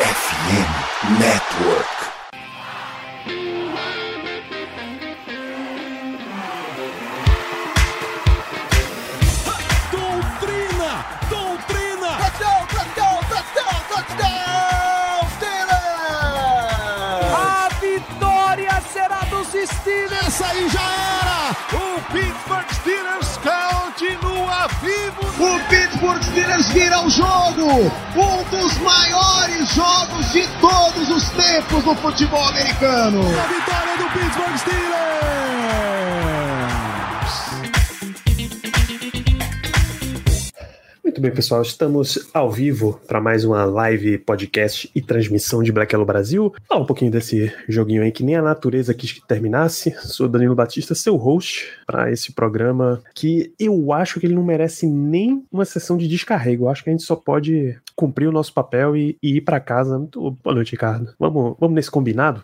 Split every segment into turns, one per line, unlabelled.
FM Network.
Doutrina! Doutrina!
Touchdown, touchdown, touchdown, touchdown, Steelers!
A vitória será dos Steelers!
Essa aí já era!
O Pittsburgh Steelers continua vivo!
O Pittsburgh Steelers vira o jogo! Um dos maiores jogos de todos os tempos no futebol americano!
A vitória do Pittsburgh Steelers!
Muito bem, pessoal, estamos ao vivo para mais uma live, podcast e transmissão de Black Yellow Brasil. Falar um pouquinho desse joguinho aí que nem a natureza quis que terminasse. Sou Danilo Batista, seu host para esse programa que eu acho que ele não merece nem uma sessão de descarrego. Eu acho que a gente só pode cumprir o nosso papel e, e ir para casa. Muito boa noite, Ricardo. Vamos, vamos nesse combinado?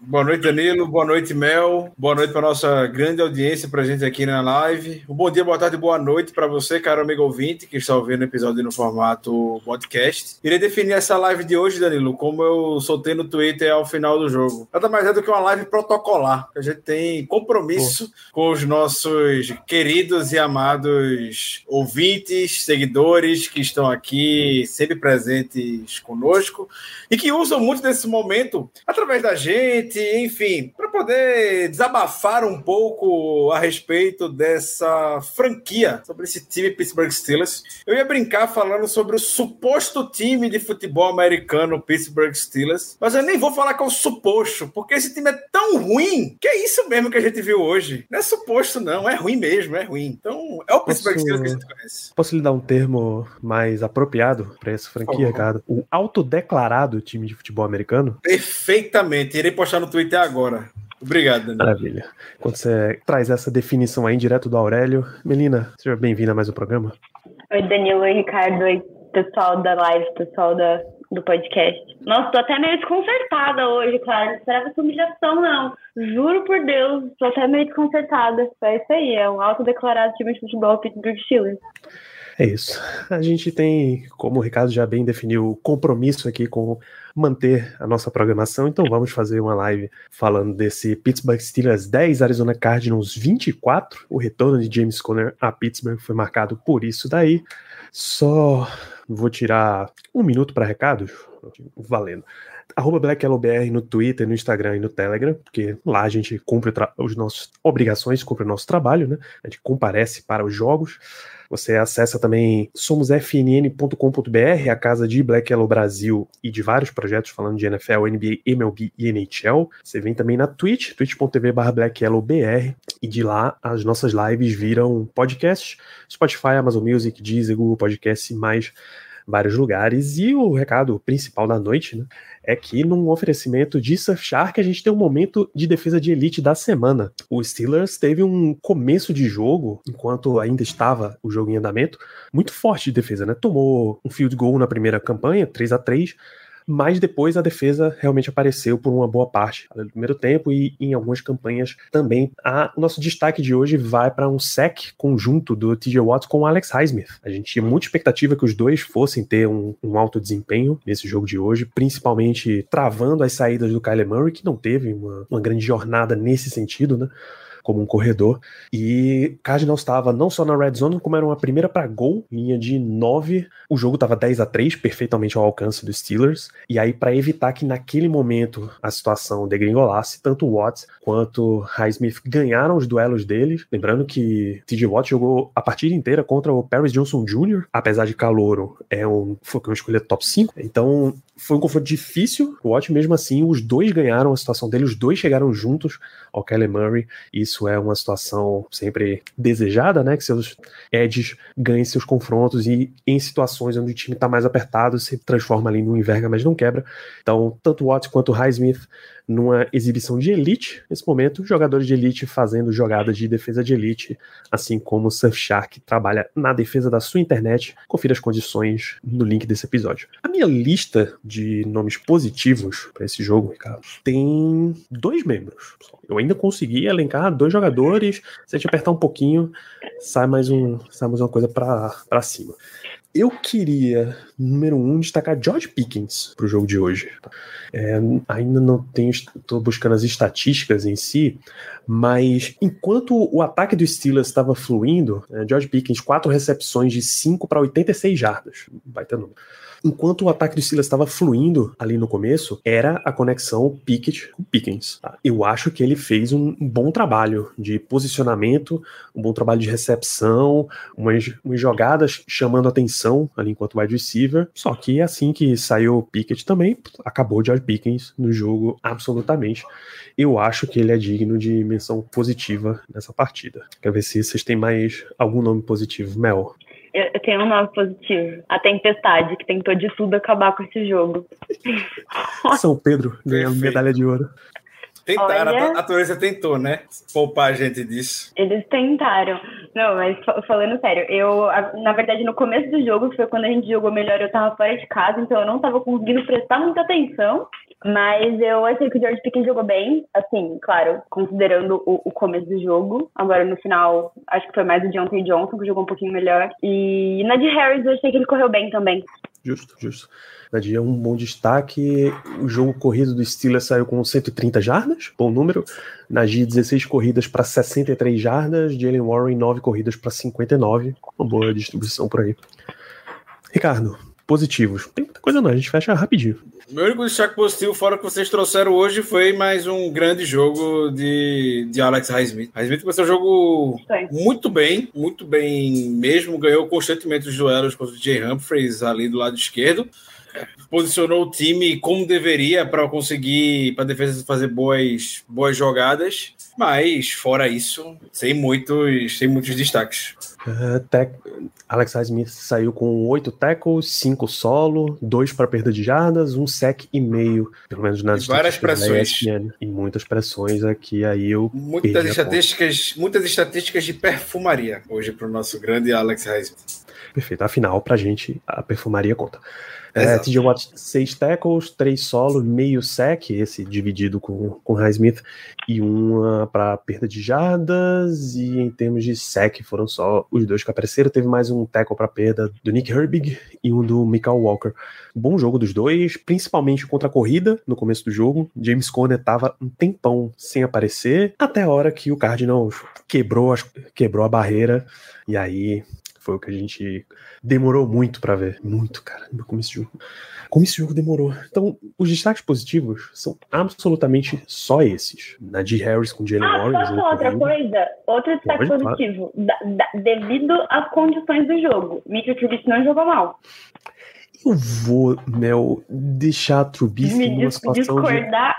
Boa noite, Danilo. Boa noite, Mel. Boa noite para nossa grande audiência presente aqui na live. Um bom dia, boa tarde, boa noite para você, caro amigo ouvinte, que está ouvindo o episódio no formato podcast. Irei definir essa live de hoje, Danilo, como eu soltei no Twitter ao final do jogo. Nada mais é do que uma live protocolar. A gente tem compromisso com os nossos queridos e amados ouvintes, seguidores que estão aqui sempre presentes conosco e que usam muito desse momento através da gente, enfim, para poder desabafar um pouco a respeito dessa franquia, sobre esse time Pittsburgh Steelers. Eu ia brincar falando sobre o suposto time de futebol americano Pittsburgh Steelers, mas eu nem vou falar que é o suposto, porque esse time é tão ruim que é isso mesmo que a gente viu hoje. Não é suposto, não, é ruim mesmo, é ruim. Então, é o Pittsburgh
Posso-
Steelers que a gente conhece.
Posso lhe dar um termo mais apropriado para essa franquia. Ricardo? O autodeclarado time de futebol americano?
Perfeitamente. Irei postar no Twitter agora. Obrigado, Danilo.
Maravilha. Quando você traz essa definição aí direto do Aurélio, Melina, seja bem-vinda a mais um programa.
Oi, Danilo, oi, Ricardo, oi, pessoal da live, pessoal da, do podcast. Nossa, tô até meio desconcertada hoje, cara. Não esperava essa humilhação, não. Juro por Deus, tô até meio desconcertada. É isso aí, é um autodeclarado time de futebol Pittsburgh Steelers.
É isso. A gente tem, como o Ricardo já bem definiu, compromisso aqui com manter a nossa programação, então vamos fazer uma live falando desse Pittsburgh Steelers 10, Arizona Cardinals 24. O retorno de James Conner a Pittsburgh foi marcado por isso daí. Só vou tirar um minuto para recados, valendo. Arroba BlackYellowBR no Twitter, no Instagram e no Telegram, porque lá a gente cumpre as nossas obrigações, cumpre o nosso trabalho, né? A gente comparece para os jogos. Você acessa também somosfnn.com.br, a casa de Black Yellow Brasil e de vários projetos falando de NFL, NBA, MLB e NHL. Você vem também na Twitch, twitch.tv blackyellowbr, e de lá as nossas lives viram podcast, Spotify, Amazon Music, Deezer, Google Podcast e mais vários lugares. E o recado principal da noite, né, é que num oferecimento de Surfshark a gente tem um momento de defesa de elite da semana. O Steelers teve um começo de jogo, enquanto ainda estava o jogo em andamento, muito forte de defesa, né? Tomou um field goal na primeira campanha, 3 a 3 mas depois a defesa realmente apareceu por uma boa parte do primeiro tempo e em algumas campanhas também. O nosso destaque de hoje vai para um sec conjunto do TJ Watts com o Alex Highsmith. A gente tinha muita expectativa que os dois fossem ter um, um alto desempenho nesse jogo de hoje, principalmente travando as saídas do Kyler Murray, que não teve uma, uma grande jornada nesse sentido, né? Como um corredor. E Cardinals estava não só na red zone, como era uma primeira para gol, linha de 9. O jogo estava 10 a 3 perfeitamente ao alcance dos Steelers. E aí, para evitar que naquele momento a situação degringolasse, tanto Watts quanto Highsmith ganharam os duelos deles. Lembrando que TJ Watt jogou a partida inteira contra o Paris Johnson Jr., apesar de calouro, é um, foi uma escolha top 5. Então, foi um confronto difícil. O Watt, mesmo assim, os dois ganharam a situação dele, os dois chegaram juntos ao Kelly Murray. Isso é uma situação sempre desejada, né? Que seus edges ganhem seus confrontos e em situações onde o time está mais apertado, se transforma ali num enverga, mas não quebra. Então, tanto Watts quanto o Highsmith numa exibição de elite, nesse momento, jogadores de elite fazendo jogadas de defesa de elite, assim como o Surfshark trabalha na defesa da sua internet. Confira as condições no link desse episódio. A minha lista de nomes positivos para esse jogo, Ricardo, tem dois membros. Eu ainda consegui elencar dois jogadores. Se a gente apertar um pouquinho, sai mais, um, sai mais uma coisa para cima. Eu queria, número um, destacar George Pickens para o jogo de hoje. É, ainda não tenho, estou buscando as estatísticas em si, mas enquanto o ataque do Steelers estava fluindo, é, George Pickens, quatro recepções de 5 para 86 jardas, baita número enquanto o ataque do Steelers estava fluindo ali no começo, era a conexão Pickett com Pickens. Tá? Eu acho que ele fez um bom trabalho de posicionamento, um bom trabalho de recepção, umas, umas jogadas chamando atenção ali enquanto wide receiver. Só que assim que saiu o Pickett também, acabou George Pickens no jogo absolutamente. Eu acho que ele é digno de menção positiva nessa partida. Quer ver se vocês têm mais algum nome positivo, Mel?
Eu, tenho um nome positivo. A Tempestade, que tentou de tudo acabar com esse jogo.
São Pedro ganhando medalha de ouro.
Tentaram, Olha, a natureza tentou, né? Poupar a gente disso.
Eles tentaram. Não, mas falando sério, eu, na verdade, no começo do jogo, foi quando a gente jogou melhor, eu tava fora de casa, então eu não tava conseguindo prestar muita atenção. Mas eu achei que o George Pickens jogou bem, assim, claro, considerando o, o, começo do jogo. Agora, no final, acho que foi mais o Deontay Johnson, que jogou um pouquinho melhor. E na de Harris, eu achei que ele correu bem também.
Justo, justo. Nadia, um bom destaque. O jogo corrido do Steelers saiu com 130 jardas, bom número. Najee, 16 corridas para 63 jardas. Jalen Warren, 9 corridas para 59. Uma boa distribuição por aí. Ricardo, positivos. Tem muita coisa não, a gente fecha rapidinho.
Meu único destaque positivo, fora que vocês trouxeram hoje, foi mais um grande jogo de, de Alex Highsmith. Highsmith começou o jogo muito bem, muito bem mesmo. Ganhou constantemente os duelos contra o Jay Humphreys ali do lado esquerdo posicionou o time como deveria para conseguir para a defesa fazer boas, boas jogadas, mas fora isso, sem muitos, sem muitos destaques.
Uh, tec... Alex Smith saiu com oito tackles, cinco solo, dois para perda de jardas, um sec e meio, pelo menos nas
e várias pressões
e muitas pressões aqui aí eu
muitas estatísticas, muitas estatísticas de perfumaria hoje para o nosso grande Alex Smith.
Perfeito, afinal pra gente a perfumaria conta. É, TJ Watt, seis tackles, três solos, meio sec, esse dividido com, com Highsmith, e uma para perda de jardas, e em termos de sec foram só os dois que apareceram. Teve mais um tackle para perda do Nick Herbig e um do Michael Walker. Bom jogo dos dois, principalmente contra a corrida no começo do jogo. James Conner tava um tempão sem aparecer, até a hora que o Cardinals quebrou, as, quebrou a barreira, e aí foi o que a gente demorou muito para ver. Muito, cara, como esse jogo. Como esse jogo demorou. Então, os destaques positivos são absolutamente só esses. Na G. Harris com Jalen ah,
Warren. Posso outra coisa? Outro destaque Pode, positivo. Da, da, devido às condições do jogo. Mitchell Trubisky não jogou mal.
Eu vou, Mel, deixar a Trubisky numa situação discordar.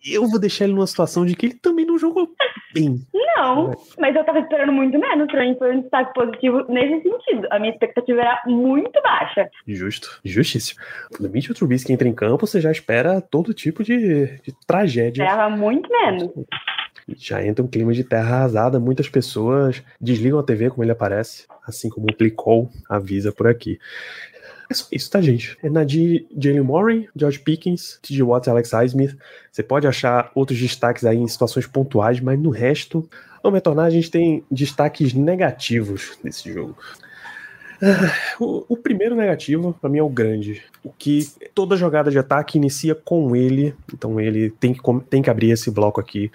de... Eu vou deixar ele numa situação de que ele também não jogou bem.
Não, mas eu tava esperando muito menos. Pra mim foi um destaque positivo nesse sentido. A minha expectativa era muito baixa.
Justo, justíssimo. Quando o Mitchell Trubisky entra em campo, você já espera todo tipo de, de tragédia.
Esperava muito menos.
Já entra um clima de terra arrasada. Muitas pessoas desligam a TV como ele aparece, assim como o Plicol avisa por aqui. É só isso, tá, gente? É Nadir Jalen Murray, George Pickens, T.J. Watts Alex Highsmith. Você pode achar outros destaques aí em situações pontuais, mas no resto, vamos retornar, a gente tem destaques negativos desse jogo. Uh, o, o, primeiro negativo, para mim, é o grande. O que toda jogada de ataque inicia com ele, então ele tem que, tem que abrir esse bloco aqui.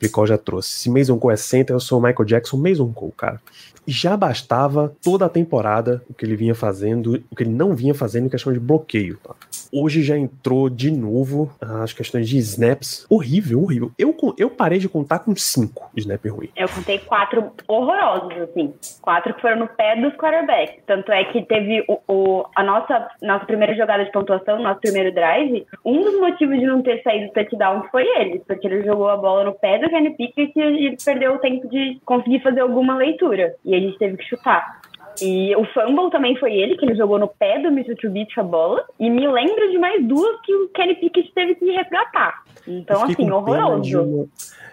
O Licol já trouxe. Se Mason Cole é center, eu sou o Michael Jackson, Mason Cole, cara já bastava toda a temporada o que ele vinha fazendo, o que ele não vinha fazendo em questão de bloqueio. Tá? Hoje já entrou de novo as questões de snaps. Horrível, horrível. Eu, eu parei de contar com cinco snaps ruins.
Eu contei quatro horrorosos, assim. Quatro que foram no pé dos quarterbacks. Tanto é que teve o, o, a nossa, nossa primeira jogada de pontuação, nosso primeiro drive. Um dos motivos de não ter saído touchdown foi ele, porque ele jogou a bola no pé do Kenny Pickett e ele perdeu o tempo de conseguir fazer alguma leitura. E a gente teve que chutar. E o fumble também foi ele, que ele jogou no pé do Mr. Trubisky a bola. E me lembro de mais duas que o Kenny Pickett teve que resgatar. Então, assim, horroroso.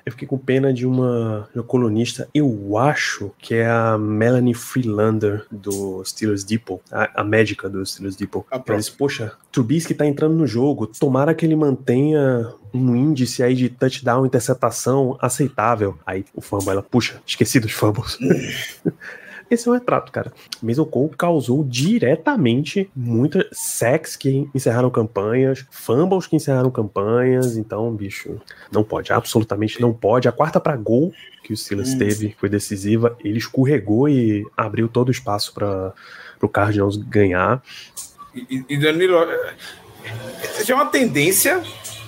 Eu fiquei com pena de uma, uma, colunista, eu acho que é a Melanie Freelander do Steelers Depot, a, a médica do Steelers Depot. Ah, ela disse, poxa, Trubisky tá entrando no jogo, tomara que ele mantenha um índice aí de touchdown, interceptação aceitável. Aí o fumble, ela, puxa, esqueci dos fumbles. esse é um retrato, cara. Mason Cole causou diretamente muitas sacks que encerraram campanhas, fumbles que encerraram campanhas, então, bicho, não pode, absolutamente não pode. A quarta para gol que o Silas hum. teve foi decisiva, ele escorregou e abriu todo o espaço para o Cardinals ganhar.
E, e Danilo, é uma tendência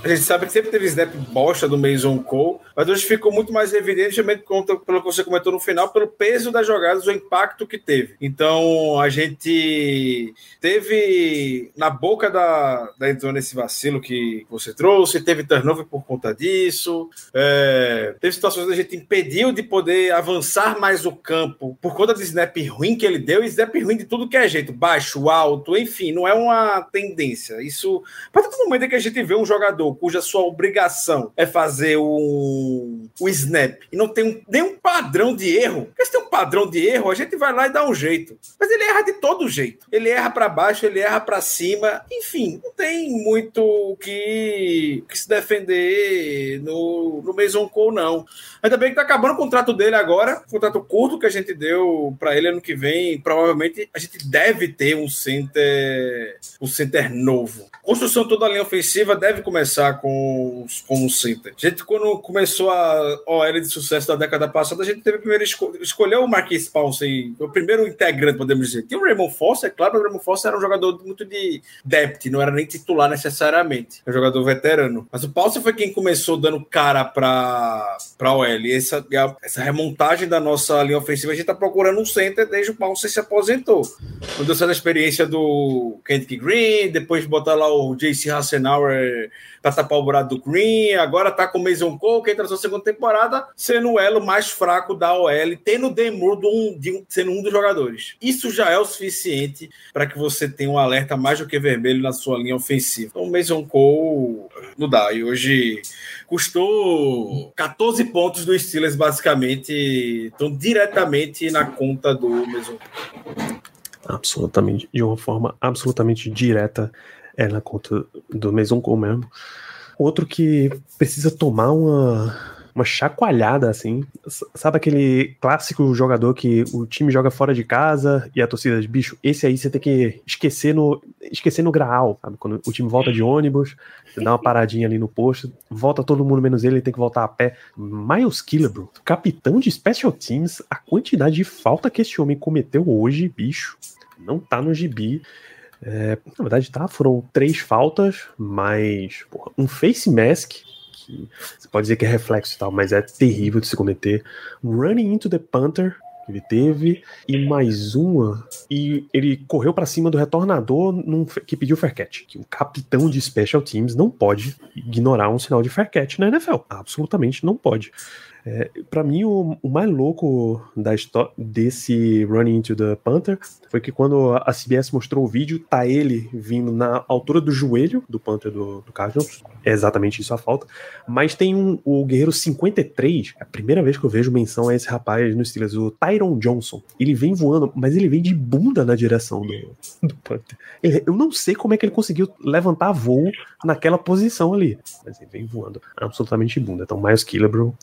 a gente sabe que sempre teve snap bosta do Mason Cole, mas hoje ficou muito mais evidente, conta, pelo que você comentou no final, pelo peso das jogadas, o impacto que teve. Então, a gente teve na boca da, da endzone esse vacilo que você trouxe, teve turnover por conta disso, é, teve situações onde a gente impediu de poder avançar mais o campo por conta do snap ruim que ele deu, e snap ruim de tudo que é jeito, baixo, alto, enfim, não é uma tendência. Isso, a partir do momento que a gente vê um jogador cuja sua obrigação é fazer o, o snap e não tem um, nenhum padrão de erro, porque se tem um padrão de erro, a gente vai lá e dá um jeito. Mas ele erra de todo jeito. Ele erra para baixo, ele erra para cima, enfim, não tem muito que, que, se defender no, no Mason Cole, não. Ainda bem que tá acabando o contrato dele agora, contrato curto que a gente deu para ele ano que vem. Provavelmente a gente deve ter um center, um center novo. Construção toda a linha ofensiva deve começar com, com o center. A gente, quando começou a OL de sucesso da década passada, a gente teve primeiro esco escolher o Marquis Paulsen, o primeiro integrante, podemos dizer. Tinha o Raymond Foster, é claro, o Raymond Foster era um jogador muito de depth, não era nem titular necessariamente. É um jogador veterano. Mas o Paulsen foi quem começou dando cara para a OL. E essa, essa remontagem da nossa linha ofensiva, a gente está procurando um center desde o Paulsen se aposentou. Quando deu essa experiência do Kendrick Green, depois botar lá o JC Hassenauer para tapar o buraco do Green, agora tá com o Mason Cole, que entra na segunda temporada, sendo o elo mais fraco da OL, tendo o Demur um, de um, sendo um dos jogadores. Isso já é o suficiente para que você tenha um alerta mais do que vermelho na sua linha ofensiva. Então, o Mason Cole não dá. E hoje custou 14 pontos do Steelers, basicamente, estão diretamente na conta do Mason Cole.
Absolutamente, de uma forma absolutamente direta é na conta do Maison Com mesmo. Outro que precisa tomar uma, uma chacoalhada, assim. Sabe aquele clássico jogador que o time joga fora de casa e a torcida diz, bicho, esse aí você tem que esquecer no, esquecer no graal, sabe? Quando o time volta de ônibus, dá uma paradinha ali no posto, volta todo mundo menos ele, ele tem que voltar a pé. Miles Killebrew, capitão de Special Teams, a quantidade de falta que esse homem cometeu hoje, bicho, não tá no gibi. É, na verdade, tá, foram três faltas, mas porra, um face mask, que você pode dizer que é reflexo e tal, mas é terrível de se cometer. Um running into the punter, que ele teve, e mais uma, e ele correu para cima do retornador num, que pediu fair catch. Que o capitão de special teams não pode ignorar um sinal de fair catch na NFL. Absolutamente não pode. É, para mim, o, o, mais louco da desse Running into the Panther foi que quando a CBS mostrou o vídeo, tá ele vindo na altura do joelho do Panther do, do Cardinals. É exatamente isso a falta. Mas tem um, o Guerreiro 53, é a primeira vez que eu vejo menção a esse rapaz no Steelers, o Tyron Johnson. Ele vem voando, mas ele vem de bunda na direção do, do Panther. Ele, eu não sei como é que ele conseguiu levantar voo naquela posição ali. Mas ele vem voando absolutamente bunda. Então, Miles Killebrew,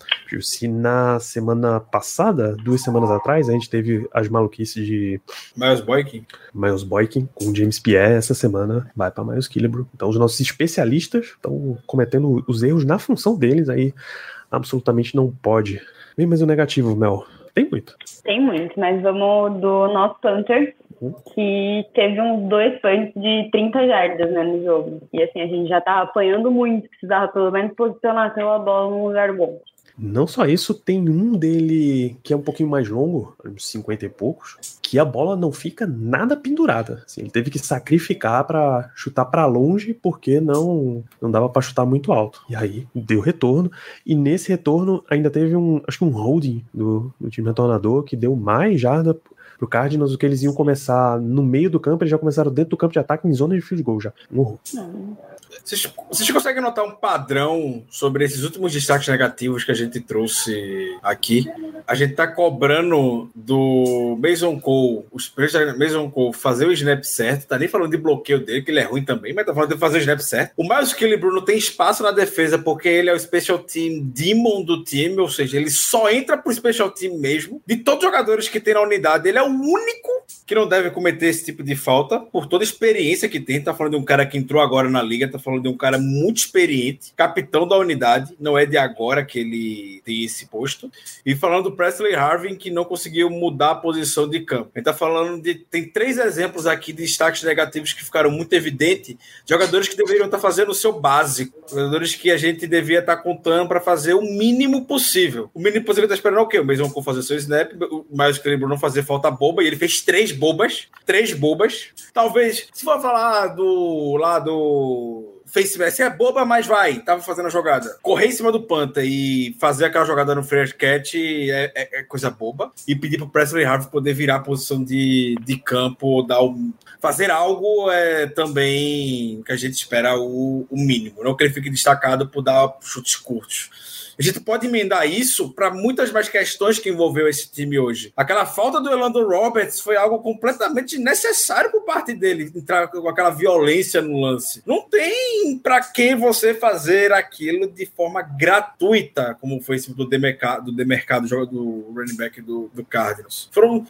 se na semana passada, duas semanas atrás, a gente teve as maluquices de.
Miles Boykin.
Miles Boykin com James Pierre, essa semana vai para Miles Killebrew. Então, os nossos especialistas estão cometendo os erros na função deles, aí absolutamente não pode. Bem, mas o negativo, Mel, tem muito.
Tem muito, mas vamos do nosso Panther, uhum. que teve uns dois punts de 30 jardas né, no jogo. E assim, a gente já tava apanhando muito, precisava pelo menos posicionar aquela bola num lugar bom.
Não só isso, tem um dele que é um pouquinho mais longo, uns 50 e poucos, que a bola não fica nada pendurada. Assim, ele teve que sacrificar para chutar para longe porque não não dava para chutar muito alto. E aí deu retorno e nesse retorno ainda teve um, acho que um holding do, do time retornador que deu mais jarda pro Cardinals, o que eles iam começar no meio do campo, eles já começaram dentro do campo de ataque em zona de field goal já. Um horror.
Vocês, vocês conseguem notar um padrão sobre esses últimos destaques negativos que a gente trouxe aqui? A gente tá cobrando do Mason Cole, os Mason Cole fazer o snap certo, tá nem falando de bloqueio dele, que ele é ruim também, mas tá falando de fazer o snap certo. O Miles Killebrew não tem espaço na defesa porque ele é o special team demon do time, ou seja, ele só entra pro special team mesmo. De todos os jogadores que tem na unidade, ele é o único que não deve cometer esse tipo de falta por toda a experiência que tem. Tá falando de um cara que entrou agora na liga, tá falando de um cara muito experiente, capitão da unidade, não é de agora que ele tem esse posto. E falando do Presley Harvin, que não conseguiu mudar a posição de campo. Ele tá falando de. Tem três exemplos aqui de destaques negativos que ficaram muito evidentes. Jogadores que deveriam estar tá fazendo o seu básico. Jogadores que a gente devia estar tá contando para fazer o mínimo possível. O mínimo possível tá esperando o quê? O Mason Cole fazer seu snap, o Miles Cleveland não fazer falta boba, e ele fez três bobas. Três bobas. Talvez, se for falar do lado face se é boba, mas vai, tava fazendo a jogada. Correr em cima do Panta e fazer aquela jogada no fresh catch é, é, é coisa boba. E pedir pro Presley Harvey poder virar a posição de, de campo, dar um, fazer algo é também que a gente espera o, o mínimo. Não que ele fique destacado por dar chutes curtos. A gente pode emendar isso para muitas mais questões que envolveu esse time hoje. Aquela falta do Elando Roberts foi algo completamente necessário por parte dele, entrar com aquela violência no lance. Não tem para que você fazer aquilo de forma gratuita, como foi esse do demercado, do demercado do running back do, do Cardinals. Foram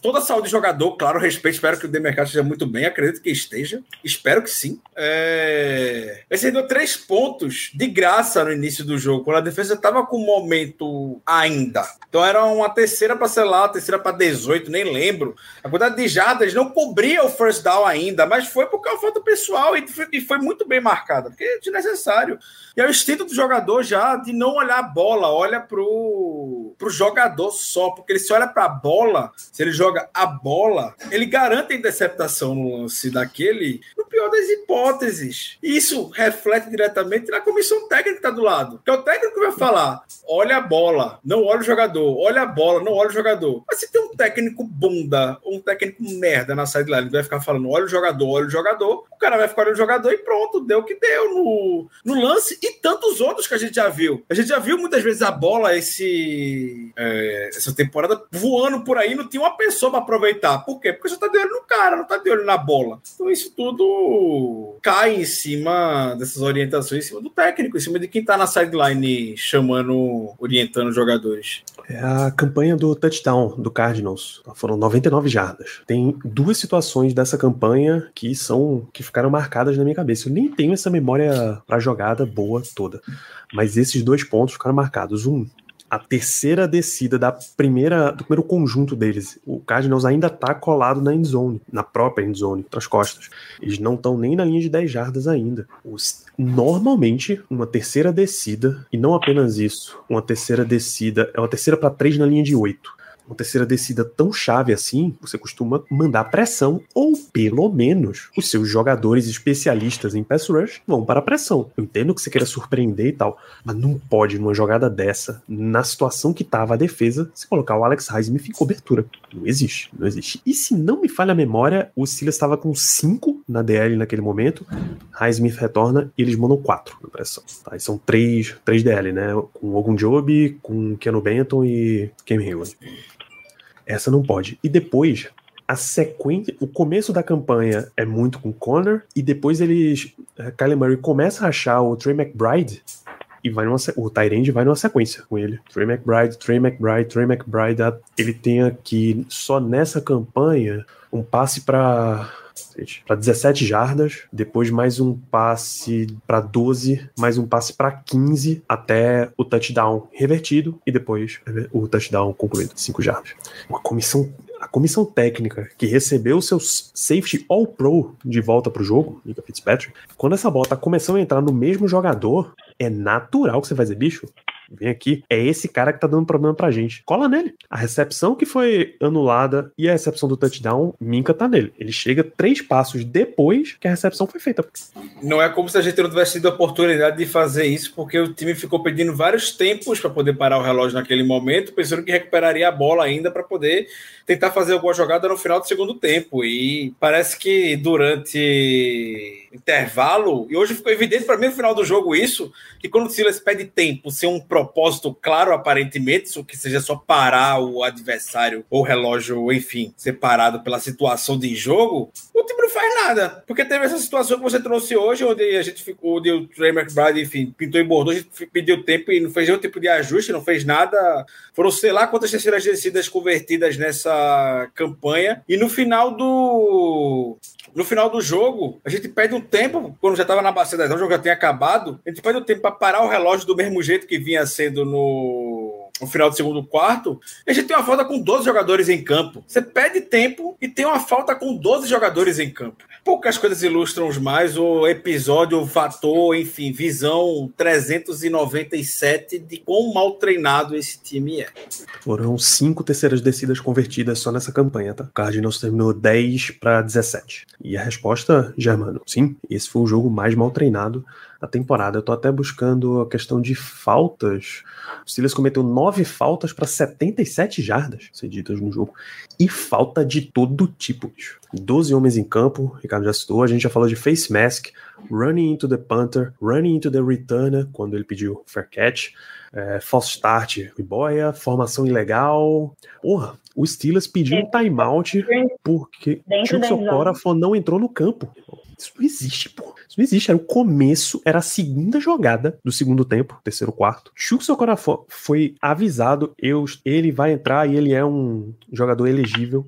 toda a saúde de jogador, claro, respeito, espero que o demercado esteja muito bem, acredito que esteja, espero que sim. É... Ele deu três pontos de graça no início do jogo, quando a defesa estava com momento ainda. Então era uma terceira para sei lá, terceira para 18, nem lembro. A quantidade de jardas não cobria o first down ainda, mas foi por causa falta pessoal e foi, e foi muito bem marcada, porque é desnecessário. E é o instinto do jogador já de não olhar a bola, olha pro, pro jogador só, porque ele se olha para a bola, se ele joga a bola, ele garante a interceptação no lance daquele, no pior das hipóteses. E isso reflete diretamente na comissão técnica que está do lado. Que é o técnico técnico vai falar: olha a bola, não olha o jogador, olha a bola, não olha o jogador. Mas se tem um técnico bunda, um técnico merda na sideline, vai ficar falando: olha o jogador, olha o jogador, o cara vai ficar olhando o jogador e pronto, deu o que deu no, no lance e tantos outros que a gente já viu. A gente já viu muitas vezes a bola esse, é, essa temporada voando por aí, não tinha uma pessoa para aproveitar. Por quê? Porque você tá de olho no cara, não tá de olho na bola. Então isso tudo cai em cima dessas orientações, em cima do técnico, em cima de quem tá na sideline chamando, orientando os jogadores?
É a campanha do touchdown do Cardinals. Foram 99 jardas. Tem duas situações dessa campanha que são que ficaram marcadas na minha cabeça. Eu nem tenho essa memória para jogada boa toda, mas esses dois pontos ficaram marcados. Um, a terceira descida da primeira, do primeiro conjunto deles. O Cardinals ainda tá colado na endzone, na própria endzone, nas costas. Eles não estão nem na linha de 10 jardas ainda. Os, normalmente, uma terceira descida, e não apenas isso, uma terceira descida, é uma terceira para três na linha de 8 uma terceira descida tão chave assim, você costuma mandar pressão, ou pelo menos os seus jogadores especialistas em pass rush vão para a pressão. Eu entendo que você queira surpreender e tal, mas não pode, numa jogada dessa, na situação que estava a defesa, se colocar o Alex Highsmith em cobertura. Não existe, não existe. E se não me falha a memória, o Silas estava com 5 na DL naquele momento, Highsmith retorna e eles mandam 4 na pressão. Tá? E são 3 DL, né? Com Ogun Job, com Keanu Benton e Cam Hayward. Essa não pode. E depois, a sequência, o começo da campanha é muito com Connor, e depois eles. Eh, Kyler Murray começa a achar o Trey McBride e vai numa, o Tyrande vai numa sequência com ele. Trey McBride, Trey McBride, Trey McBride. Ele tem aqui só nessa campanha um passe para para 17 jardas, depois mais um passe para 12, mais um passe para 15 até o touchdown revertido e depois o touchdown concluído, 5 jardas. Uma comissão a comissão técnica que recebeu seu safety all pro de volta pro jogo, Nika Fitzpatrick, quando essa bola tá começando a entrar no mesmo jogador, é natural que você vai dizer, bicho, vem aqui, é esse cara que tá dando problema pra gente. Cola nele. A recepção que foi anulada e a recepção do touchdown, Minka tá nele. Ele chega três passos depois que a recepção foi feita.
Não é como se a gente não tivesse tido a oportunidade de fazer isso, porque o time ficou pedindo vários tempos para poder parar o relógio naquele momento, pensando que recuperaria a bola ainda para poder tentar fazer alguma jogada no final do segundo tempo. E parece que durante intervalo, e hoje ficou evidente para mim no final do jogo isso, que quando o Silas pede tempo sem um propósito claro, aparentemente, que seja só parar o adversário ou o relógio, enfim, separado pela situação de jogo, o time não faz nada. Porque teve essa situação que você trouxe hoje, onde a gente ficou, onde o Trey McBride, enfim, pintou e bordou, a gente pediu tempo e não fez nenhum tipo de ajuste, não fez nada. Foram sei lá quantas terceiras descidas convertidas nessa campanha. E no final do. No final do jogo, a gente pede um tempo, quando já estava na bacia das o jogo já tinha acabado, a gente pede um tempo para parar o relógio do mesmo jeito que vinha sendo no no final do segundo quarto, a gente tem uma falta com 12 jogadores em campo. Você perde tempo e tem uma falta com 12 jogadores em campo. Poucas coisas ilustram mais o episódio, o fator, enfim, visão 397 de quão mal treinado esse time é.
Foram cinco terceiras descidas convertidas só nessa campanha, tá? O Cardinals terminou 10 para 17. E a resposta, Germano, sim, esse foi o jogo mais mal treinado da temporada. Eu tô até buscando a questão de faltas. O Steelers cometeu nove faltas para 77 jardas cedidas no jogo. E falta de todo tipo, bicho. 12 homens em campo, Ricardo já citou. A gente já falou de face mask, running into the punter, running into the returner, quando ele pediu fair catch. É, false start, boia, formação ilegal. Porra, o Steelers pediu um timeout porque Chuck Socora não entrou no campo. Isso não existe, pô. Isso não existe. Era o começo, era a segunda jogada do segundo tempo, terceiro quarto. Chuck foi avisado, eu, ele vai entrar e ele é um jogador elegível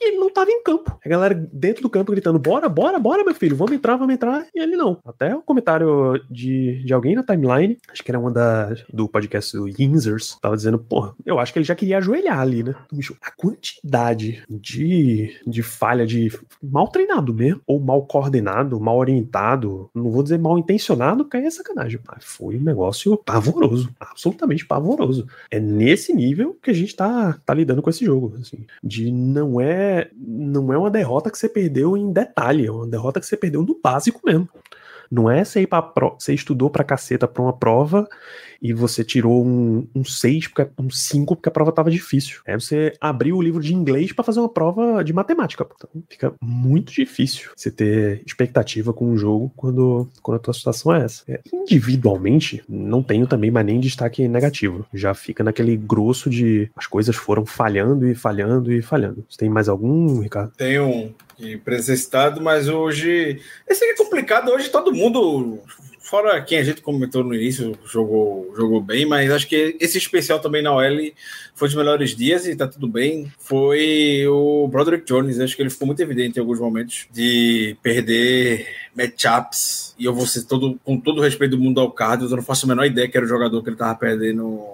e ele não tava em campo. A galera dentro do campo gritando: bora, bora, bora, meu filho, vamos entrar, vamos entrar. E ele não. Até o um comentário de, de alguém na timeline, acho que era uma da, do podcast do Yinzers, tava dizendo: porra, eu acho que ele já queria ajoelhar ali, né? Bicho, a quantidade de, de falha, de mal treinado mesmo, ou mal coordenado, mal orientado, não vou dizer mal intencionado, porque aí é sacanagem, mas foi um negócio pavoroso, absolutamente pavoroso. É nesse nível que a gente tá, tá lidando com esse jogo, assim, de não é não é uma derrota que você perdeu em detalhe, é uma derrota que você perdeu no básico mesmo. Não é você ir pra pro... você estudou pra caceta pra uma prova e você tirou um, um 6, porque, um 5 porque a prova estava difícil. É você abrir o livro de inglês para fazer uma prova de matemática. Então fica muito difícil você ter expectativa com um jogo quando, quando a tua situação é essa. É, individualmente, não tenho também mais nem destaque negativo. Já fica naquele grosso de as coisas foram falhando e falhando e falhando. Você tem mais algum, Ricardo?
Tem um de presença mas hoje. Esse é complicado. Hoje todo mundo fora quem a gente comentou no início, jogou, jogou bem, mas acho que esse especial também na OL foi dos melhores dias e tá tudo bem. Foi o Broderick Jones, acho que ele ficou muito evidente em alguns momentos de perder matchups. E eu vou ser todo, com todo o respeito do mundo ao Carlos, eu não faço a menor ideia que era o jogador que ele tava perdendo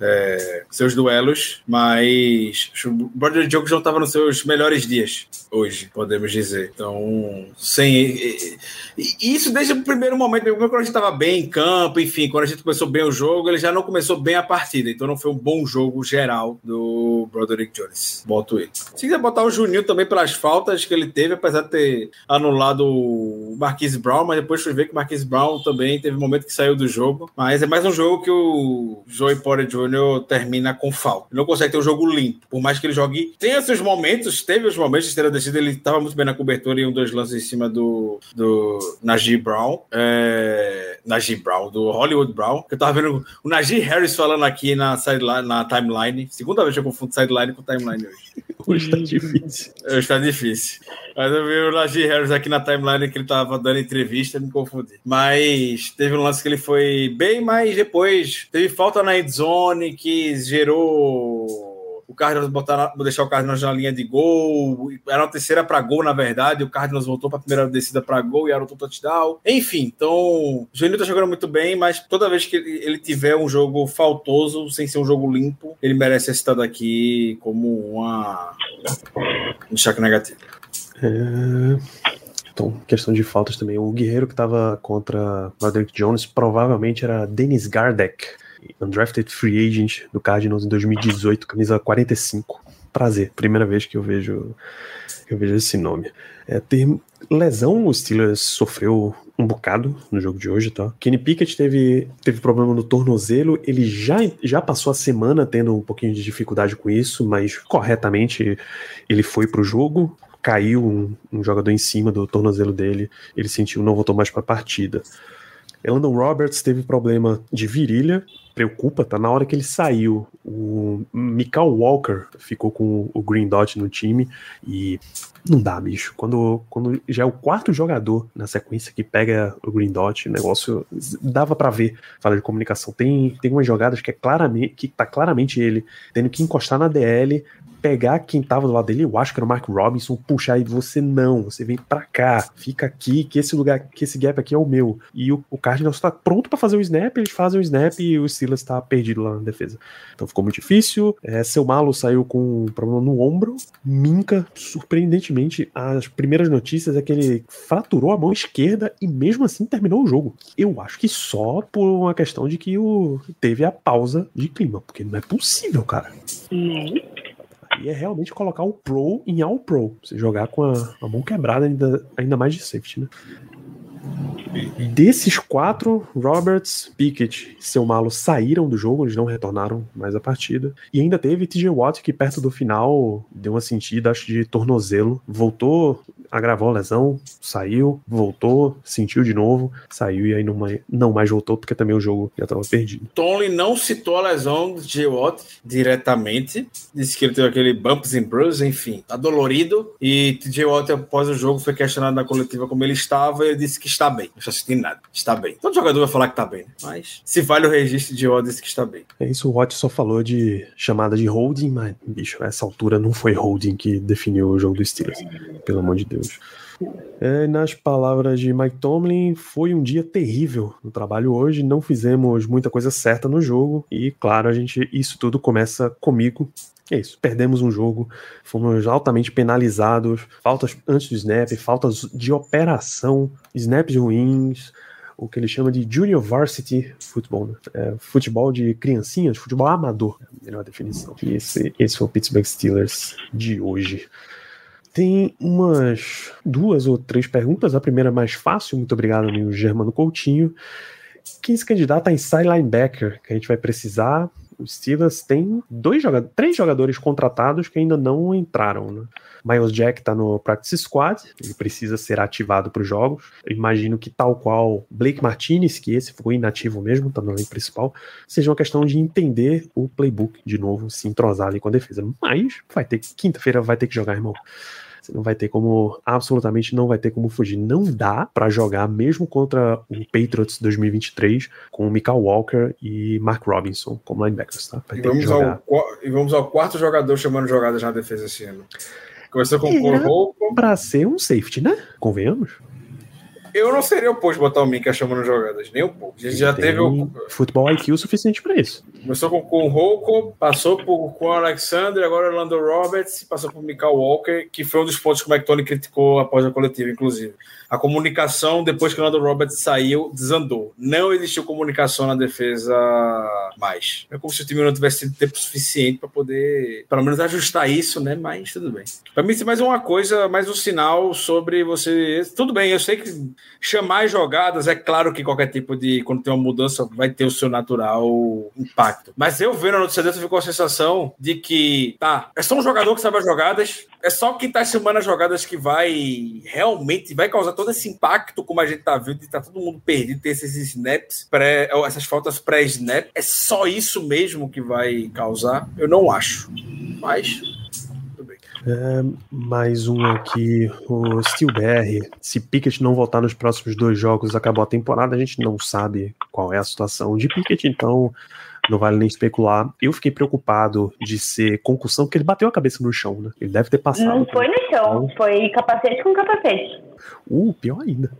é, seus duelos, mas o Brother Jones não estava nos seus melhores dias hoje, podemos dizer. Então, sem. E, e isso desde o primeiro momento, quando a gente estava bem em campo, enfim, quando a gente começou bem o jogo, ele já não começou bem a partida, então não foi um bom jogo geral do Broderick Jones. Boto ele. Se quiser botar o Juninho também pelas faltas que ele teve, apesar de ter anulado o Marquise Brown, mas depois fui ver que o Marquise Brown também teve um momento que saiu do jogo. Mas é mais um jogo que o Joey Porter Jr. Júnior termina com falta. Ele não consegue ter um jogo limpo. Por mais que ele jogue. Tem esses momentos, teve os momentos de terceira descida, ele estava muito bem na cobertura e um dos lances em cima do, do Najee Brown. É, Najee Brown, do Hollywood Brown. Eu tava vendo o Najee Harris falando aqui na, sideline, na timeline. Segunda vez que eu confundo sideline com timeline hoje.
Hoje tá difícil.
Hoje tá difícil. Mas eu vi o Najee Harris aqui na timeline que ele tava dando entrevista, me confundi. Mas teve um lance que ele foi bem, mas depois teve falta na endzone que gerou o Cardinals botar, deixar o Cardinals na linha de gol. Era uma terceira para gol, na verdade. O Cardinals voltou para a primeira descida para gol e era o touchdown. Enfim, então o Juninho tá jogando muito bem, mas toda vez que ele tiver um jogo faltoso, sem ser um jogo limpo, ele merece ser citado aqui como uma um destaque negativo.
É... Então, questão de faltas também. O Guerreiro que estava contra Roderick Jones provavelmente era Dennis Gardeck undrafted free agent do Cardinals em 2018, camisa 45. Prazer, primeira vez que eu vejo eu vejo esse nome. É, ter lesão, o Steelers sofreu um bocado no jogo de hoje, tá? Kenny Pickett teve, teve problema no tornozelo, ele já, já passou a semana tendo um pouquinho de dificuldade com isso, mas corretamente ele foi pro jogo, caiu um, um jogador em cima do tornozelo dele, ele sentiu, não voltou mais para a partida. Elandon Roberts teve problema de virilha, preocupa tá na hora que ele saiu. O Michael Walker ficou com o Green Dot no time e não dá, bicho. Quando, quando já é o quarto jogador na sequência que pega o Green Dot, o negócio dava para ver. Fala de comunicação. Tem, tem umas jogadas que é claramente que tá claramente ele tendo que encostar na DL pegar quem tava do lado dele, eu acho que era o Mark Robinson, puxar e você não, você vem para cá, fica aqui, que esse lugar, que esse gap aqui é o meu. E o, o Cardinals está pronto para fazer o snap, eles fazem o snap e o Silas está perdido lá na defesa. Então ficou muito difícil. É, seu Malo saiu com um problema no ombro. Minka, surpreendentemente, as primeiras notícias é que ele fraturou a mão esquerda e mesmo assim terminou o jogo. Eu acho que só por uma questão de que o teve a pausa de clima, porque não é possível, cara.
Nem.
Aí é realmente colocar o Pro em All Pro. Você jogar com a, a mão quebrada, ainda, ainda mais de safety, né? Desses quatro, Roberts, Pickett e seu malo saíram do jogo, eles não retornaram mais à partida. E ainda teve TJ Watt que perto do final deu uma sentida, acho, de tornozelo. Voltou, agravou a lesão, saiu, voltou, sentiu de novo, saiu e aí não mais, não mais voltou porque também o jogo já estava perdido.
Tony não citou a lesão de Watt diretamente, disse que ele teve aquele bumps and bruises, enfim, tá dolorido. E TJ Watt após o jogo foi questionado na coletiva como ele estava e ele disse que está bem. Não está sentindo nada. Está bem. Todo jogador vai falar que está bem, né? mas se vale o registro de Watt, disse que está bem.
É isso, o Watt só falou de chamada de holding, mas, bicho, essa altura não foi holding que definiu o jogo do Steelers. Pelo amor de Deus. É, nas palavras de Mike Tomlin, foi um dia terrível no trabalho hoje. Não fizemos muita coisa certa no jogo e, claro, a gente isso tudo começa comigo. É isso, perdemos um jogo, fomos altamente penalizados, faltas antes do snap, faltas de operação, snaps ruins, o que ele chama de Junior Varsity Football, né? é, futebol de criancinhas, futebol amador, melhor definição. E esse, esse foi o Pittsburgh Steelers de hoje. Tem umas duas ou três perguntas. A primeira é mais fácil, muito obrigado, amigo Germano Coutinho. Quem se candidata a inside linebacker, que a gente vai precisar. O Steelers tem dois jogadores, três jogadores contratados que ainda não entraram. Né? Miles Jack está no practice squad, ele precisa ser ativado para os jogos. Eu imagino que tal qual Blake Martinez, que esse ficou inativo mesmo, está no elenco principal, seja uma questão de entender o playbook de novo, se entrosar ali com a defesa. Mas vai ter quinta-feira vai ter que jogar, irmão. Você não vai ter como, absolutamente não vai ter como fugir. Não dá para jogar mesmo contra o Patriots 2023 com o Michael Walker e Mark Robinson como linebackers, tá?
E vamos, ao, e vamos, ao, quarto jogador chamando jogadas na defesa esse ano. Começou com o
Para ser um safety, né? Convenhamos.
Eu não seria oposto botar o Mika chamando jogadas, nem um pouco. A gente já
Tem
teve o.
Futebol IQ suficiente para isso.
Começou com, o Rocco, passou por, com o Alexander, agora o Lando Roberts, passou por Michael Walker, que foi um dos pontos que o McTony criticou após a coletiva, inclusive. A comunicação, depois que o Lando Roberts saiu, desandou. Não existiu comunicação na defesa mais. É como se o time não tivesse tido tempo suficiente para poder, pelo menos, ajustar isso, né? Mas tudo bem. Para mim, é mais uma coisa, mais um sinal sobre você. Tudo bem, eu sei que chamar jogadas, é claro que qualquer tipo de. Quando tem uma mudança, vai ter o seu natural impacto. Mas eu vendo a notícia dessa, ficou a sensação de que, tá, é só um jogador que sabe as jogadas, é só quem tá chamando as jogadas que vai realmente vai causar todo esse impacto, como a gente tá vendo, de tá todo mundo perdido, ter esses snaps, pré, essas faltas pré-snap. É só isso mesmo que vai causar? Eu não acho. Mas
é, mais um aqui, o Steel BR. Se Pickett não voltar nos próximos dois jogos, acabou a temporada, a gente não sabe qual é a situação de Pickett, então não vale nem especular. Eu fiquei preocupado de ser concussão, porque ele bateu a cabeça no chão, né? Ele deve ter passado.
Não foi no chão, foi capacete com capacete.
Uh, pior ainda.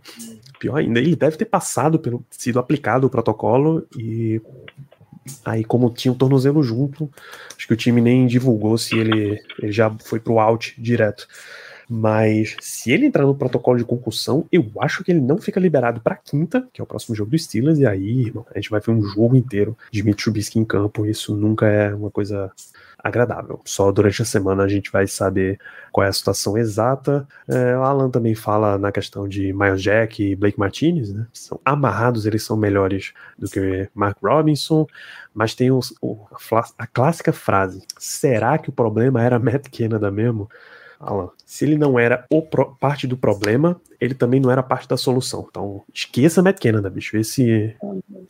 Pior ainda, ele deve ter passado pelo sido aplicado o protocolo e Aí, como tinha o um tornozelo junto, acho que o time nem divulgou se ele, ele já foi pro out direto. Mas se ele entrar no protocolo de concussão, eu acho que ele não fica liberado para quinta, que é o próximo jogo do Steelers, e aí, irmão, a gente vai ver um jogo inteiro de Mitch Trubisky em campo. Isso nunca é uma coisa agradável. Só durante a semana a gente vai saber qual é a situação exata. É, o Alan também fala na questão de Miles Jack e Blake Martinez, né? São amarrados, eles são melhores do que Mark Robinson, mas tem os, o, a, a, clássica frase: será que o problema era Matt Canada mesmo? Alan, se ele não era pro, parte do problema, ele também não era parte da solução. Então, esqueça Matt Canada, bicho. Esse,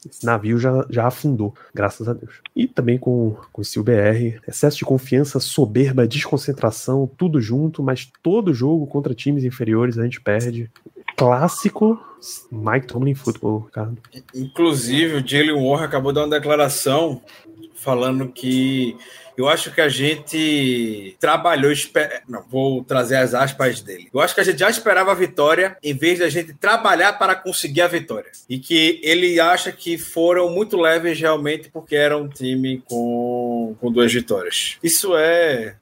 esse, navio já, já afundou, graças a Deus. E também com, com esse UBR, excesso de confiança, soberba, desconcentração, tudo junto, mas todo jogo contra times inferiores a gente perde. Clássico Mike Tomlin Football, cara.
Inclusive, o Jalen Warren acabou dar uma declaração falando que eu acho que a gente trabalhou. Esper... Não, vou trazer as aspas dele. Eu acho que a gente já esperava a vitória em vez da gente trabalhar para conseguir a vitória. E que ele acha que foram muito leves realmente porque era um time com, com duas vitórias. Isso é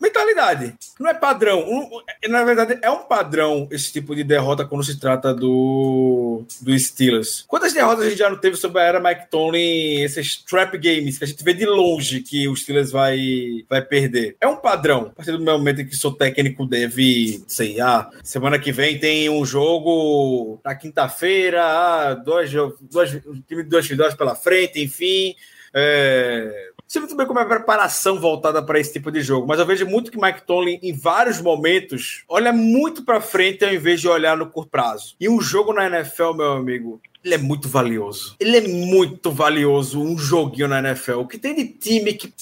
mentalidade. Não é padrão. Um, na verdade, é um padrão esse tipo de derrota quando se trata do, do Steelers. Quantas derrotas a gente já não teve sobre a era Mike Tomlin, esses trap games que a gente vê de longe que o Steelers vai, vai perder? É um padrão. A partir do momento em que sou técnico, deve, sei, ah, semana que vem tem um jogo na quinta-feira, ah, dois, dois, time de duas vitórias pela frente, enfim. É, sei muito bem como é a preparação voltada para esse tipo de jogo, mas eu vejo muito que Mike Tomlin, em vários momentos, olha muito para frente ao invés de olhar no curto prazo. E um jogo na NFL, meu amigo, ele é muito valioso. Ele é muito valioso, um joguinho na NFL. O que tem de time que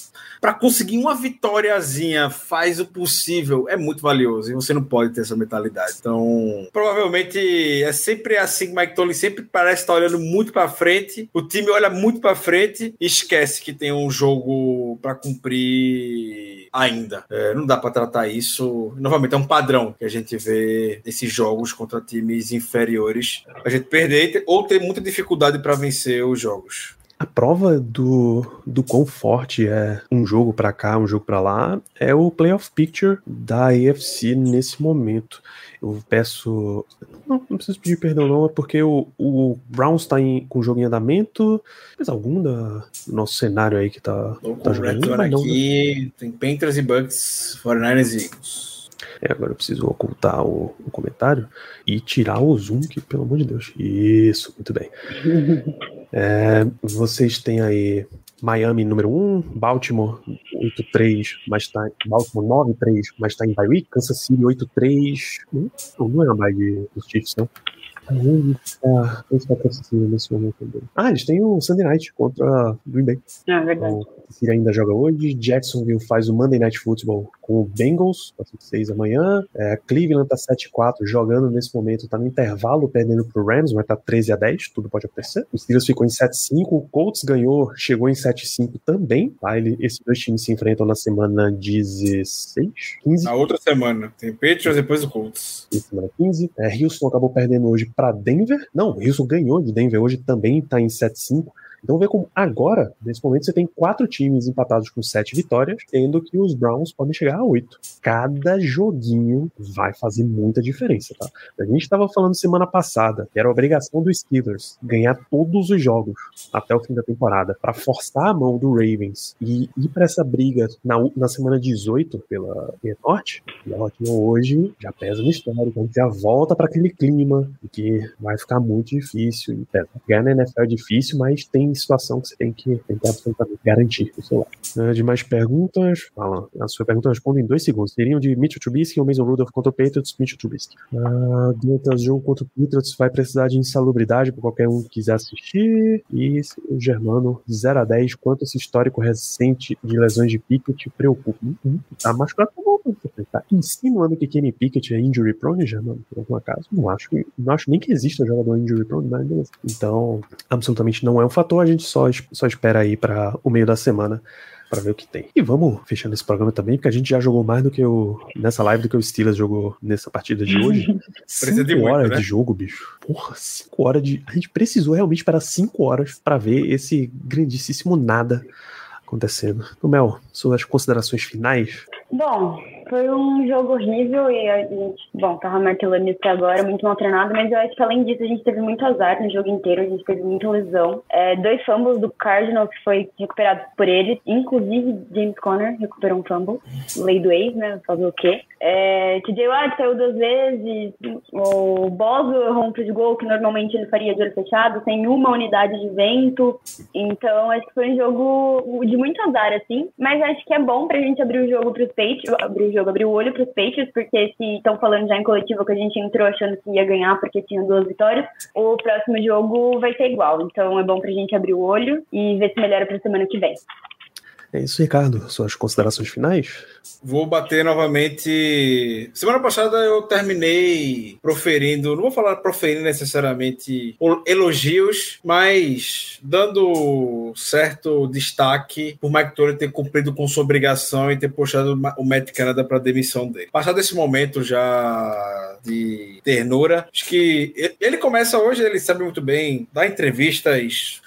para conseguir uma vitóriazinha faz o possível é muito valioso e você não pode ter essa mentalidade. Então, provavelmente é sempre assim que Mike Tomlin sempre parece estar olhando muito para frente. O time olha muito para frente e esquece que tem um jogo para cumprir ainda. É, não dá para tratar isso. Novamente, é um padrão que a gente vê nesses jogos contra times inferiores. A gente perder ou ter muita dificuldade para vencer os jogos.
A prova do, do quão forte é um jogo para cá, um jogo para lá, é o playoff picture da AFC nesse momento. Eu peço. Não, não preciso pedir perdão, não, é porque o, o Browns está com o jogo em andamento. Mas algum da, do nosso cenário aí que tá, tá
jogando. Não, aqui tem Panthers e Bucks, 49ers e Eagles.
É, agora eu preciso ocultar o, o, comentário e tirar o zoom, que pelo amor de Deus. Isso, muito bem. É, vocês têm aí Miami número 1, Baltimore 8-3, mas tá. Baltimore 9-3, mas tá em bye. Kansas City 8-3. Hum, não, não é uma bye dos Chiefs, não. Onde está, onde está Kansas City nesse momento também? Ah, eles têm o Sunday Night contra Green Bay.
Ah, é verdade.
Então, City ainda joga hoje. Jacksonville faz o Monday Night Football com o Bengals, às 6 amanhã. É, Cleveland tá 7-4, jogando nesse momento, tá no intervalo, perdendo pro Rams, mas tá 13 a 10, tudo pode acontecer. O Steelers ficou em 7-5, o Colts ganhou, chegou em 7-5 também. Tá? Ele, esses dois times se enfrentam na semana 16, 15.
Na outra semana, tem Patriots depois o Colts.
E semana 15. É, Houston acabou perdendo hoje para Denver. Não, Houston ganhou de Denver hoje, também tá em 7-5. Então vê como agora, nesse momento, você tem quatro times empatados com sete vitórias, tendo que os Browns podem chegar a oito. Cada joguinho vai fazer muita diferença, tá? A gente estava falando semana passada que era a obrigação dos Steelers ganhar todos os jogos até o fim da temporada para forçar a mão do Ravens e ir para essa briga na, na semana 18 pela Norte. E a Rotinha hoje já pesa no histórico, então já volta para aquele clima que vai ficar muito difícil. E, ganhar na NFL é difícil, mas tem situação que você tem que, que absolutamente garantir o. Uh, de mais perguntas, fala, a sua pergunta responde em dois segundos. Seriam de Mitchell Trubisky ou Mason Rudolph contra o Patriots, Mitchell Trubisky. O jogo contra o Patriots vai precisar de insalubridade para qualquer um que quiser assistir. E o Germano, 0 a 10, quanto esse histórico recente de lesões de Pickett preocupa? Uhum. Tá machucado bom, tá insinuando que Kenny Pickett é injury prone, Germano, por algum acaso? Não acho, não acho nem que exista jogador injury prone, mas beleza. Então, absolutamente não é um fator a gente só, só espera aí para o meio da semana para ver o que tem. E vamos fechando esse programa também, porque a gente já jogou mais do que o nessa live do que o Steelers jogou nessa partida de hoje. cinco de horas né? de jogo, bicho. Porra, cinco horas de. A gente precisou realmente esperar cinco horas para ver esse grandíssimo nada acontecendo. O Mel, suas considerações finais?
Bom, foi um jogo horrível e a gente, bom, tava martelando isso agora, muito mal treinado, mas eu acho que além disso a gente teve muito azar no jogo inteiro, a gente teve muita lesão. É, dois fumbles do Cardinal que foi recuperado por ele, inclusive James Conner recuperou um fumble, lei do ex, né, fazer o quê? É, TJ Watt saiu duas vezes, o Bozo rompe de gol que normalmente ele faria de olho fechado, sem uma unidade de vento, então acho que foi um jogo de muito azar, assim, mas acho que é bom pra gente abrir o jogo pro Patriots, abrir o jogo jogo abrir o olho para os Patriots, porque se estão falando já em coletivo que a gente entrou achando que ia ganhar porque tinha duas vitórias, o próximo jogo vai ser igual. Então é bom para a gente abrir o olho e ver se melhora para a semana que vem.
É isso, Ricardo. Suas considerações finais?
Vou bater novamente. Semana passada eu terminei proferindo, não vou falar proferindo necessariamente elogios, mas dando certo destaque por Mike Tolley ter cumprido com sua obrigação e ter puxado o Matt Canada para demissão dele. Passado esse momento já de ternura, acho que ele começa hoje, ele sabe muito bem, dar entrevistas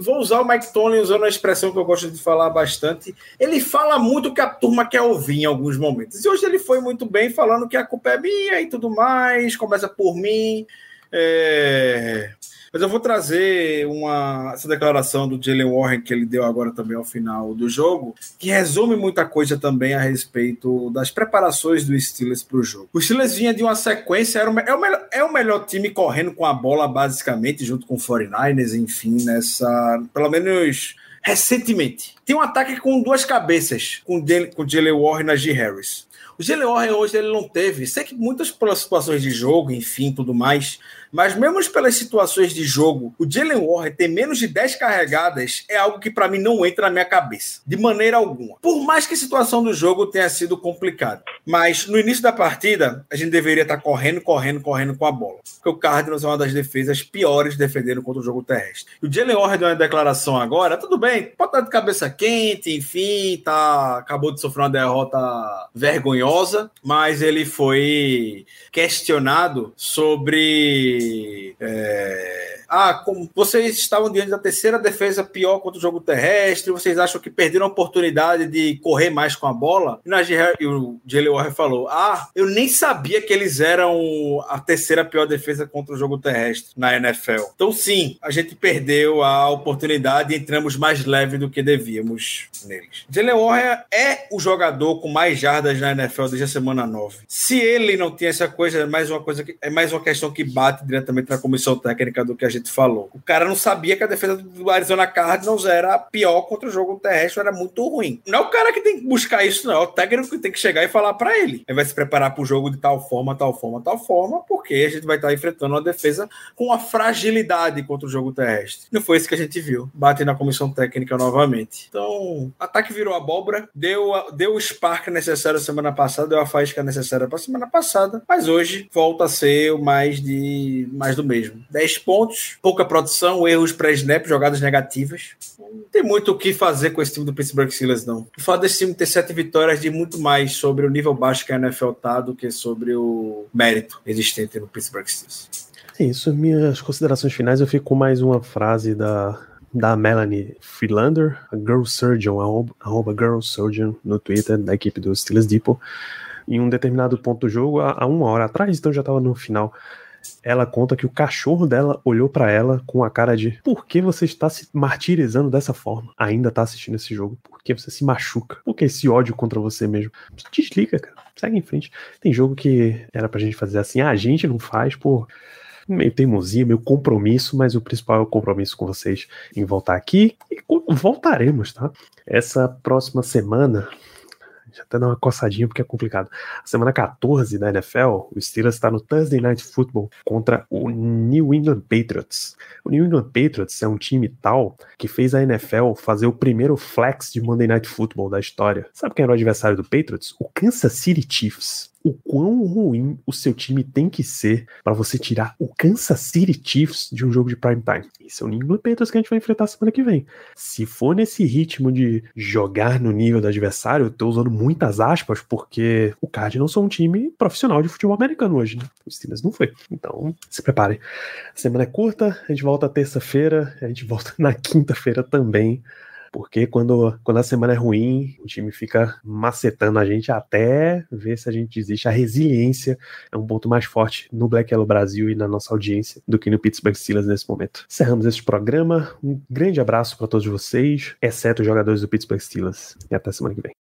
vou usar o Mike Tony usando a expressão que eu gosto de falar bastante. Ele fala muito o que a turma quer ouvir em alguns momentos. E hoje ele foi muito bem falando que a culpa é minha e tudo mais, começa por mim. É... Mas eu vou trazer uma, essa declaração do Jalen Warren que ele deu agora também ao final do jogo, que resume muita coisa também a respeito das preparações do Steelers para o jogo. O Steelers vinha de uma sequência, era o, é, o melhor, é o melhor time correndo com a bola, basicamente, junto com o 49ers, enfim, nessa. Pelo menos recentemente. Tem um ataque com duas cabeças, com o Jalen Warren e Najee Harris. O Jalen Warren hoje ele não teve, sei que muitas pelas situações de jogo, enfim, tudo mais, mas mesmo pelas situações de jogo, o Jalen Warren ter menos de 10 carregadas é algo que para mim não entra na minha cabeça, de maneira alguma. Por mais que a situação do jogo tenha sido complicada. Mas no início da partida, a gente deveria estar correndo, correndo, correndo com a bola. Porque o Cardinals é uma das defesas piores defendendo contra o jogo terrestre. E o Jalen Warren deu uma declaração agora, tudo bem, pode estar de cabeça quente, enfim, tá, acabou de sofrer uma derrota vergonhosa, mas ele foi questionado sobre é, ah, como vocês estavam diante da terceira defesa pior contra o jogo terrestre, vocês acham que perderam a oportunidade de correr mais com a bola? E o Jalen Warren falou: Ah, eu nem sabia que eles eram a terceira pior defesa contra o jogo terrestre na NFL. Então, sim, a gente perdeu a oportunidade e entramos mais leve do que devíamos neles. Jalen Warren é o jogador com mais jardas na NFL desde a semana 9. Se ele não tinha essa coisa, é mais uma coisa que, é mais uma questão que bate diretamente na comissão técnica do que a gente falou. O cara não sabia que a defesa do Arizona Cardinals era pior contra o jogo terrestre, era muito ruim. Não é o cara que tem que buscar isso, não. É o técnico que tem que chegar e falar para ele. Ele vai se preparar para o jogo de tal forma, tal forma, tal forma, porque a gente vai estar enfrentando uma defesa com uma fragilidade contra o jogo terrestre. Não foi isso que a gente viu. Bate na comissão técnica novamente. Então, ataque virou abóbora, deu, deu o spark necessário semana passada, deu a faísca necessária para semana passada, mas hoje volta a ser o mais de mais do mesmo. 10 pontos, pouca produção, erros pré-snap, jogadas negativas. Não tem muito o que fazer com esse time do Pittsburgh Steelers, não. O fato desse time ter sete vitórias de muito mais sobre o nível baixo que a NFL tá do que sobre o mérito existente no Pittsburgh Steelers.
É isso, minhas considerações finais. Eu fico com mais uma frase da, da Melanie Freelander, a Girl Surgeon, arroba, arroba Girl Surgeon no Twitter, da equipe do Steelers Depot, em um determinado ponto do jogo, há, uma hora atrás, então já estava no final ela conta que o cachorro dela olhou para ela com a cara de por que você está se martirizando dessa forma? Ainda tá assistindo esse jogo? Por que você se machuca? Por que esse ódio contra você mesmo? Desliga, cara. Segue em frente. Tem jogo que era pra gente fazer assim, ah, a gente não faz por meio teimosia, meio compromisso, mas o principal é o compromisso com vocês em voltar aqui e voltaremos, tá? Essa próxima semana Deixa eu até dar uma coçadinha porque é complicado. Semana 14 da NFL, o Steelers está no Thursday Night Football contra o New England Patriots. O New England Patriots é um time tal que fez a NFL fazer o primeiro flex de Monday Night Football da história. Sabe quem era o adversário do Patriots? O Kansas City Chiefs o quão ruim o seu time tem que ser para você tirar o Kansas City Chiefs de um jogo de prime time. Esse é o New England Patriots que a gente vai enfrentar semana que vem. Se for nesse ritmo de jogar no nível do adversário, eu tô usando muitas aspas porque o Cardinals são um time profissional de futebol americano hoje, né? O Steelers não foi. Então, se preparem. A semana é curta, a gente volta terça-feira, a gente volta na quinta-feira também porque quando, quando a semana é ruim, o time fica macetando a gente até ver se a gente desiste. A resiliência é um ponto mais forte no Black Yellow Brasil e na nossa audiência do que no Pittsburgh Steelers nesse momento. Encerramos este programa. Um grande abraço para todos vocês, exceto os jogadores do Pittsburgh Steelers. E até semana que vem.